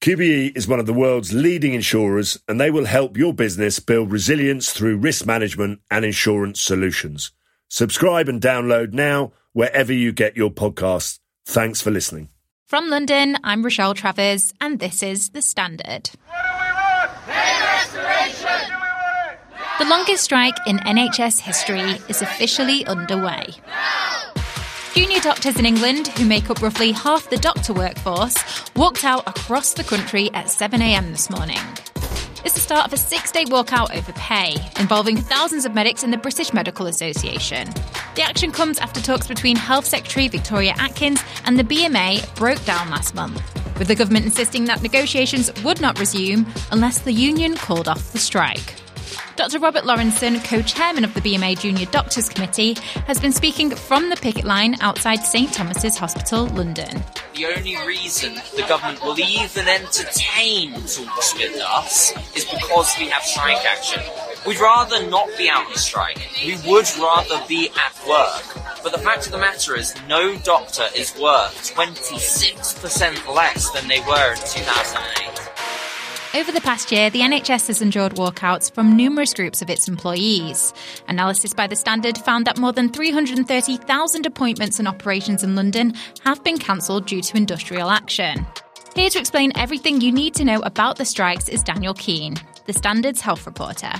QBE is one of the world's leading insurers and they will help your business build resilience through risk management and insurance solutions. Subscribe and download now wherever you get your podcasts. Thanks for listening. From London, I'm Rochelle Travers, and this is The Standard. The longest strike in NHS history is officially underway. Junior doctors in England, who make up roughly half the doctor workforce, walked out across the country at 7am this morning. It's the start of a six day walkout over pay, involving thousands of medics in the British Medical Association. The action comes after talks between Health Secretary Victoria Atkins and the BMA broke down last month, with the government insisting that negotiations would not resume unless the union called off the strike. Dr. Robert Laurenson, co chairman of the BMA Junior Doctors Committee, has been speaking from the picket line outside St Thomas's Hospital, London. The only reason the government will even entertain talks with us is because we have strike action. We'd rather not be out on strike. We would rather be at work. But the fact of the matter is, no doctor is worth 26% less than they were in 2008. Over the past year, the NHS has endured walkouts from numerous groups of its employees. Analysis by The Standard found that more than 330,000 appointments and operations in London have been cancelled due to industrial action. Here to explain everything you need to know about the strikes is Daniel Keane, The Standard's health reporter.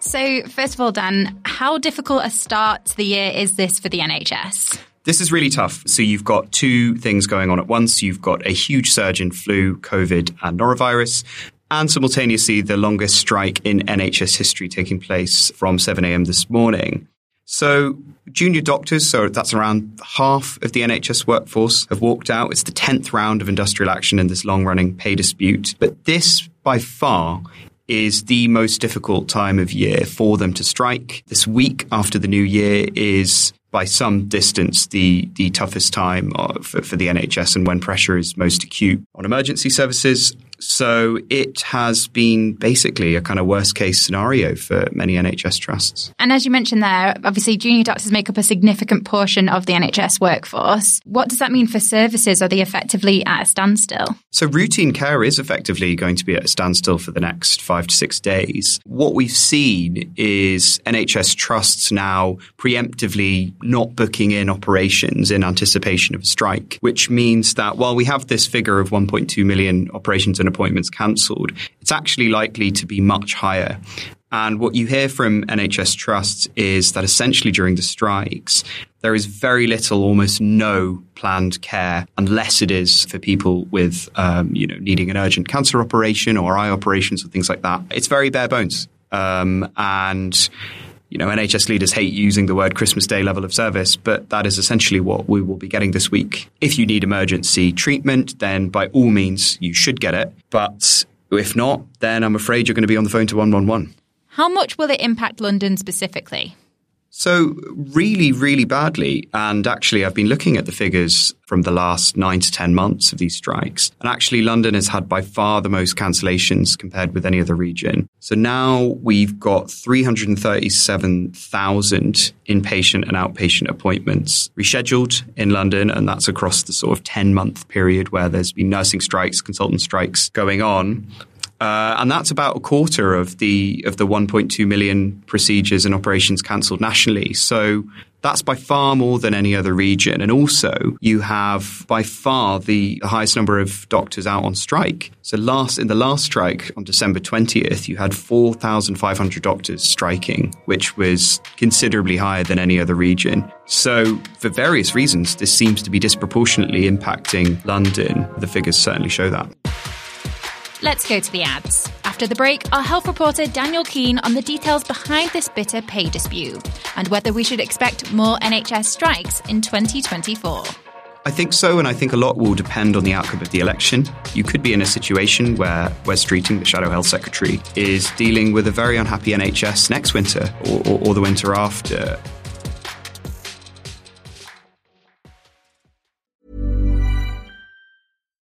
So, first of all, Dan, how difficult a start to the year is this for the NHS? This is really tough. So you've got two things going on at once. You've got a huge surge in flu, COVID, and norovirus, and simultaneously the longest strike in NHS history taking place from 7 a.m. this morning. So junior doctors, so that's around half of the NHS workforce have walked out. It's the 10th round of industrial action in this long running pay dispute. But this by far is the most difficult time of year for them to strike. This week after the new year is by some distance the the toughest time uh, for, for, the NHS and when pressure is most acute on emergency services. So it has been basically a kind of worst case scenario for many NHS trusts. And as you mentioned there, obviously junior doctors make up a significant portion of the NHS workforce. What does that mean for services? Are they effectively at a standstill? So routine care is effectively going to be at a standstill for the next five to six days. What we've seen is NHS trusts now preemptively not booking in operations in anticipation of a strike, which means that while we have this figure of 1.2 million operations appointments cancelled, it's actually likely to be much higher. And what you hear from NHS trusts is that essentially during the strikes, there is very little, almost no planned care unless it is for people with, um, you know, needing an urgent cancer operation or eye operations or things like that. It's very bare bones. Um, and you know, NHS leaders hate using the word Christmas Day level of service, but that is essentially what we will be getting this week. If you need emergency treatment, then by all means you should get it. But if not, then I'm afraid you're going to be on the phone to 111. How much will it impact London specifically? So, really, really badly. And actually, I've been looking at the figures from the last nine to 10 months of these strikes. And actually, London has had by far the most cancellations compared with any other region. So now we've got 337,000 inpatient and outpatient appointments rescheduled in London. And that's across the sort of 10 month period where there's been nursing strikes, consultant strikes going on. Uh, and that's about a quarter of the of the 1.2 million procedures and operations cancelled nationally. So That's by far more than any other region. And also, you have by far the highest number of doctors out on strike. So last in the last strike on December 20th, you had 4,500 doctors striking, which was considerably higher than any other region. So for various reasons, this seems to be disproportionately impacting London. The figures certainly show that. Let's go to the ads. After the break, our health reporter Daniel Keane on the details behind this bitter pay dispute and whether we should expect more NHS strikes in 2024. I think so, and I think a lot will depend on the outcome of the election. You could be in a situation where Wes Streeting, the Shadow Health Secretary, is dealing with a very unhappy NHS next winter or, or, or the winter after.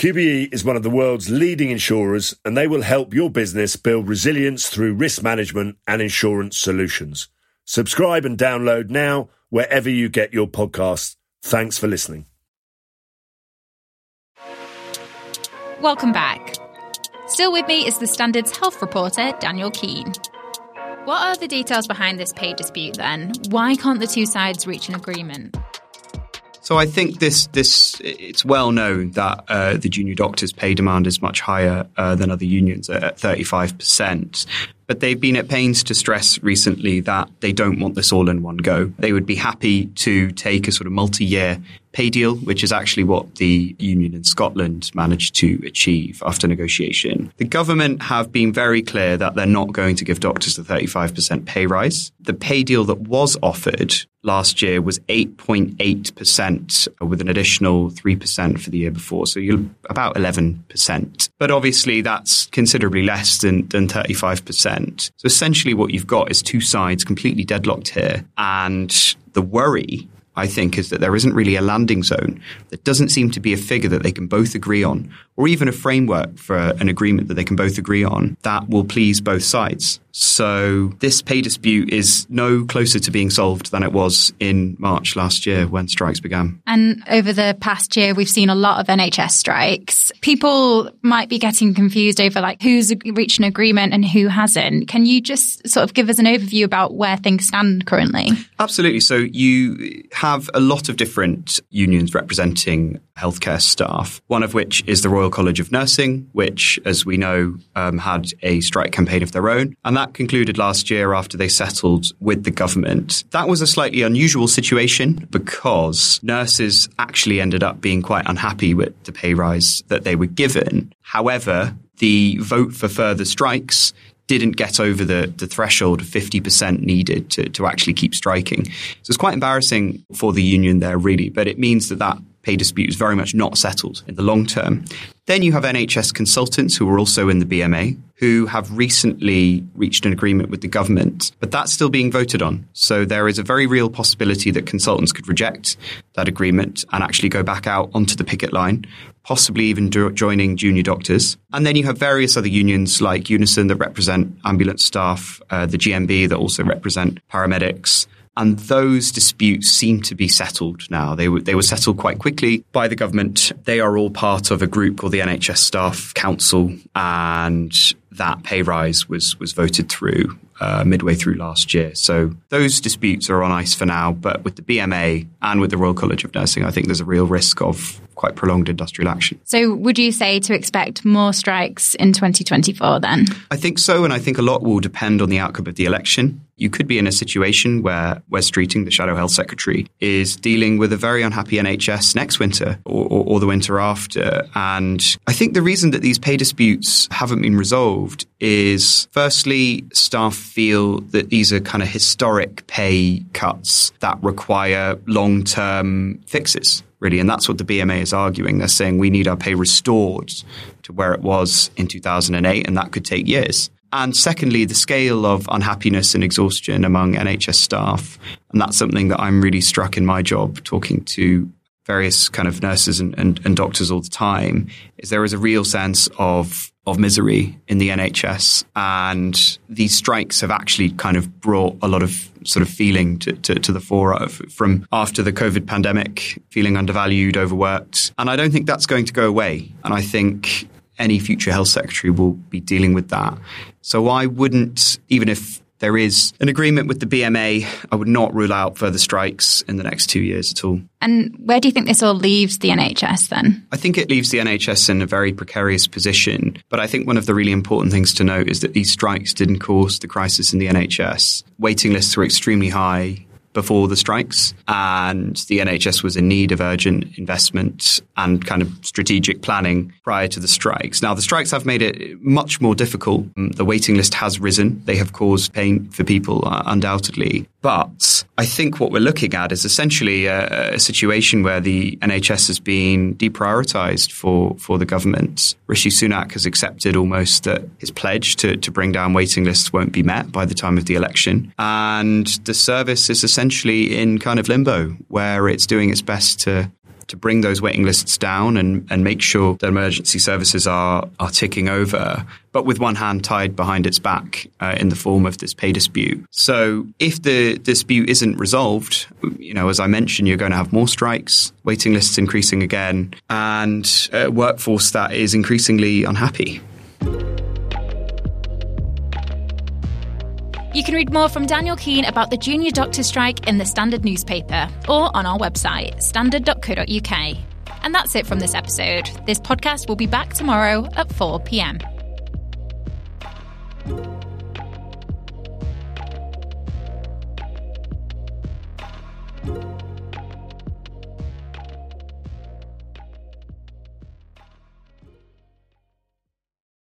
QBE is one of the world's leading insurers and they will help your business build resilience through risk management and insurance solutions. Subscribe and download now wherever you get your podcasts. Thanks for listening. Welcome back. Still with me is the Standard's health reporter, Daniel Keane. What are the details behind this pay dispute then? Why can't the two sides reach an agreement? So I think this this it's well known that uh, the junior doctors' pay demand is much higher uh, than other unions at thirty five percent. But they've been at pains to stress recently that they don't want this all in one go. They would be happy to take a sort of multi year pay deal, which is actually what the union in Scotland managed to achieve after negotiation. The government have been very clear that they're not going to give doctors the 35% pay rise. The pay deal that was offered last year was 8.8% uh, with an additional 3% for the year before. So you're about 11%. But obviously that's considerably less than, than 35%. So essentially what you've got is two sides completely deadlocked here. And the worry I think, is that there isn't really a landing zone. There doesn't seem to be a figure that they can both agree on, or even a framework for an agreement that they can both agree on that will please both sides. So this pay dispute is no closer to being solved than it was in March last year when strikes began. And over the past year, we've seen a lot of NHS strikes. People might be getting confused over like who's reached an agreement and who hasn't. Can you just sort of give us an overview about where things stand currently? Absolutely. So you have a lot of different unions representing healthcare staff, one of which is the Royal College of Nursing, which, as we know, um, had a strike campaign of their own. And that concluded last year after they settled with the government. That was a slightly unusual situation because nurses actually ended up being quite unhappy with the pay rise that they were given. However, the vote for further strikes didn't get over the, the threshold of 50% needed to, to actually keep striking. So it's quite embarrassing for the union there, really, but it means that that pay dispute is very much not settled in the long term. Then you have NHS consultants who are also in the BMA who have recently reached an agreement with the government, but that's still being voted on. So there is a very real possibility that consultants could reject that agreement and actually go back out onto the picket line, possibly even do- joining junior doctors. And then you have various other unions like Unison that represent ambulance staff, uh, the GMB that also represent paramedics. And those disputes seem to be settled now. They were, they were settled quite quickly by the government. They are all part of a group called the NHS Staff Council, and that pay rise was, was voted through uh, midway through last year. So those disputes are on ice for now. But with the BMA and with the Royal College of Nursing, I think there's a real risk of quite prolonged industrial action. So, would you say to expect more strikes in 2024 then? I think so. And I think a lot will depend on the outcome of the election. You could be in a situation where Wes Streeting, the Shadow Health Secretary, is dealing with a very unhappy NHS next winter or, or, or the winter after. And I think the reason that these pay disputes haven't been resolved is firstly, staff feel that these are kind of historic pay cuts that require long term fixes really. And that's what the BMA is arguing. They're saying we need our pay restored to where it was in 2008, and that could take years. And secondly, the scale of unhappiness and exhaustion among NHS staff. And that's something that I'm really struck in my job talking to various kind of nurses and, and, and doctors all the time is there is a real sense of of misery in the NHS and these strikes have actually kind of brought a lot of sort of feeling to, to, to the fore of, from after the COVID pandemic, feeling undervalued, overworked. And I don't think that's going to go away. And I think any future health secretary will be dealing with that. So I wouldn't, even if there is an agreement with the BMA, I would not rule out further strikes in the next two years at all. And where do you think this all leaves the NHS then? I think it leaves the NHS in a very precarious position. But I think one of the really important things to note is that these strikes didn't cause the crisis in the NHS. Waiting lists were extremely high before the strikes, and the NHS was in need of urgent investment and kind of strategic planning prior to the strikes. Now, the strikes have made it much more difficult. The waiting list has risen. They have caused pain for people, uh, undoubtedly. But I think what we're looking at is essentially a, a situation where the NHS has been deprioritized for, for the government. Rishi Sunak has accepted almost that his pledge to, to bring down waiting lists won't be met by the time of the election. And the service is essentially in kind of limbo where it's doing its best to to bring those waiting lists down and, and make sure that emergency services are, are ticking over, but with one hand tied behind its back uh, in the form of this pay dispute. So if the dispute isn't resolved, you know, as I mentioned, you're going to have more strikes, waiting lists increasing again, and a workforce that is increasingly unhappy. You can read more from Daniel Keane about the junior doctor strike in the Standard newspaper or on our website, standard.co.uk. And that's it from this episode. This podcast will be back tomorrow at 4 pm.